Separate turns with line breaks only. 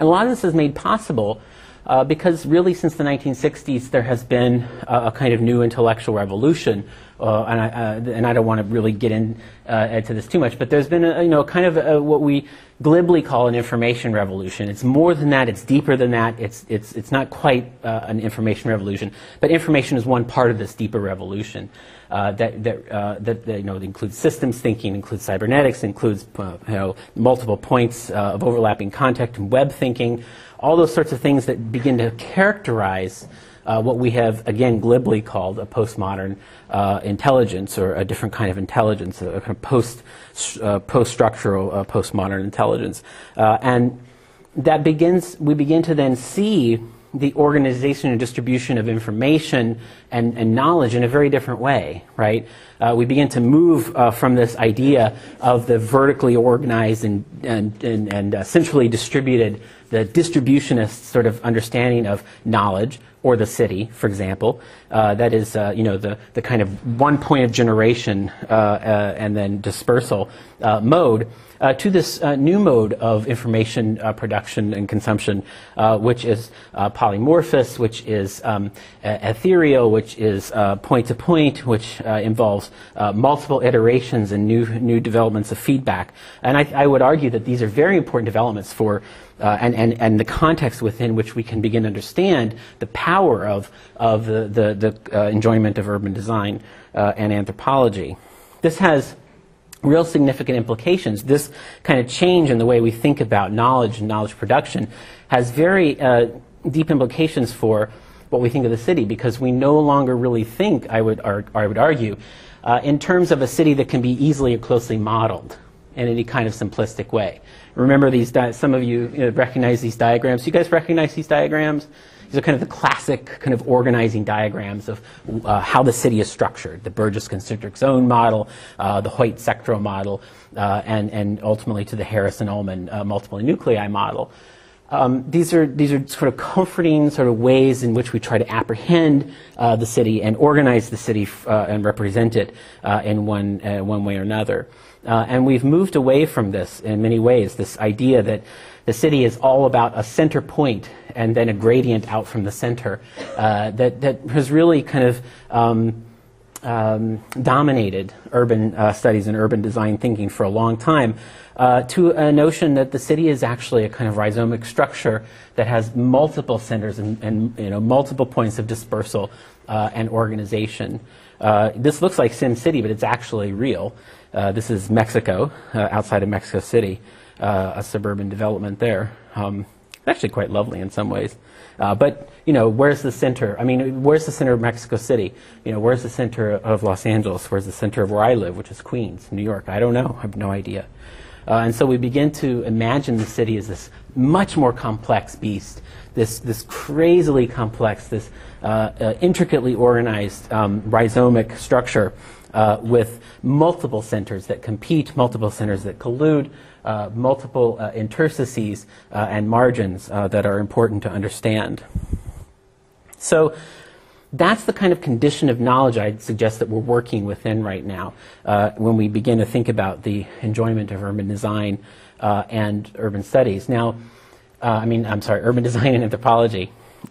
And a lot of this is made possible uh, because really since the 1960s there has been a, a kind of new intellectual revolution uh, and, I, uh, and I don't want to really get uh, into this too much, but there's been a, you know kind of a, what we glibly call an information revolution. It's more than that. It's deeper than that. It's it's it's not quite uh, an information revolution, but information is one part of this deeper revolution. Uh, that that, uh, that, that you know includes systems thinking, includes cybernetics, includes you know multiple points of overlapping contact and web thinking, all those sorts of things that begin to characterize uh, what we have, again, glibly called a postmodern uh, intelligence or a different kind of intelligence, a kind of post, uh, post-structural uh, postmodern intelligence. Uh, and that begins, we begin to then see the organization and distribution of information and, and knowledge in a very different way, right? Uh, we begin to move uh, from this idea of the vertically organized and, and, and, and uh, centrally distributed, the distributionist sort of understanding of knowledge, or the city, for example. Uh, that is, uh, you know, the, the kind of one point of generation uh, uh and then dispersal uh, mode uh, to this new mode of information production and consumption, which is polymorphous, which is um, ethereal, which is point to point, which involves multiple iterations and new new developments of feedback. And I, I would argue that these are very important developments for uh, and, and, and the context within which we can begin to understand the power of, of the, the, the uh, enjoyment of urban design uh, and anthropology. This has real significant implications. This kind of change in the way we think about knowledge and knowledge production has very uh, deep implications for what we think of the city because we no longer really think, I would, ar- I would argue, uh, in terms of a city that can be easily or closely modeled in any kind of simplistic way. Remember these, some of you, you know, recognize these diagrams. You guys recognize these diagrams? These are kind of the classic kind of organizing diagrams of uh, how the city is structured. The Burgess concentric zone model, uh, the Hoyt sectoral model, uh, and, and ultimately to the Harrison-Ullman uh, multiple nuclei model. Um, these are these are sort of comforting sort of ways in which we try to apprehend uh, the city and organize the city uh, and represent it uh, in one uh, one way or another. Uh, and we've moved away from this in many ways. This idea that the city is all about a center point and then a gradient out from the center uh, that that has really kind of um, um, dominated urban studies and urban design thinking for a long time uh, to a notion that the city is actually a kind of rhizomic structure that has multiple centers and, and you know, multiple points of dispersal uh, and organization. Uh, this looks like Sim City, but it's actually real. Uh, this is Mexico, uh, outside of Mexico City, uh, a suburban development there. Um, actually quite lovely in some ways. Uh, but you know, where's the center? I mean, where's the center of Mexico City? You know, where's the center of Los Angeles? Where's the center of where I live, which is Queens, New York? I don't know. I have no idea. Uh, and so we begin to imagine the city as this much more complex beast, this, this crazily complex, this uh, uh, intricately organized um, rhizomic structure uh, with multiple centers that compete, multiple centers that collude, uh, multiple uh, interstices and margins that are important to understand. So that's the kind of condition of knowledge I'd suggest that we're working within right now uh, when we begin to think about the enjoyment of urban design uh, and urban studies. Now, uh, I mean, I'm sorry, urban design and anthropology.